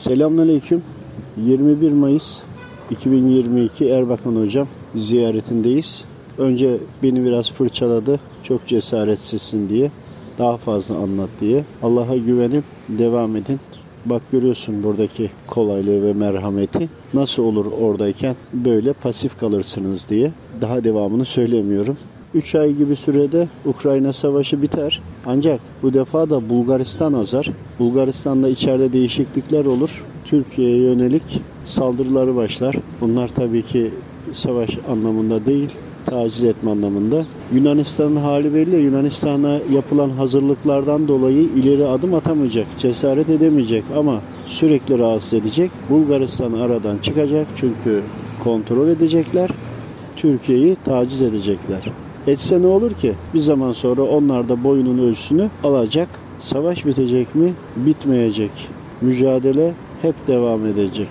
Selamünaleyküm. 21 Mayıs 2022 Erbakan Hocam ziyaretindeyiz. Önce beni biraz fırçaladı. Çok cesaretsizsin diye. Daha fazla anlat diye. Allah'a güvenin, devam edin. Bak görüyorsun buradaki kolaylığı ve merhameti. Nasıl olur oradayken böyle pasif kalırsınız diye. Daha devamını söylemiyorum. 3 ay gibi sürede Ukrayna savaşı biter. Ancak bu defa da Bulgaristan azar. Bulgaristan'da içeride değişiklikler olur. Türkiye'ye yönelik saldırıları başlar. Bunlar tabii ki savaş anlamında değil, taciz etme anlamında. Yunanistan'ın hali belli. Yunanistan'a yapılan hazırlıklardan dolayı ileri adım atamayacak, cesaret edemeyecek ama sürekli rahatsız edecek. Bulgaristan aradan çıkacak çünkü kontrol edecekler. Türkiye'yi taciz edecekler. Etse ne olur ki? Bir zaman sonra onlar da boyunun ölçüsünü alacak. Savaş bitecek mi? Bitmeyecek. Mücadele hep devam edecek.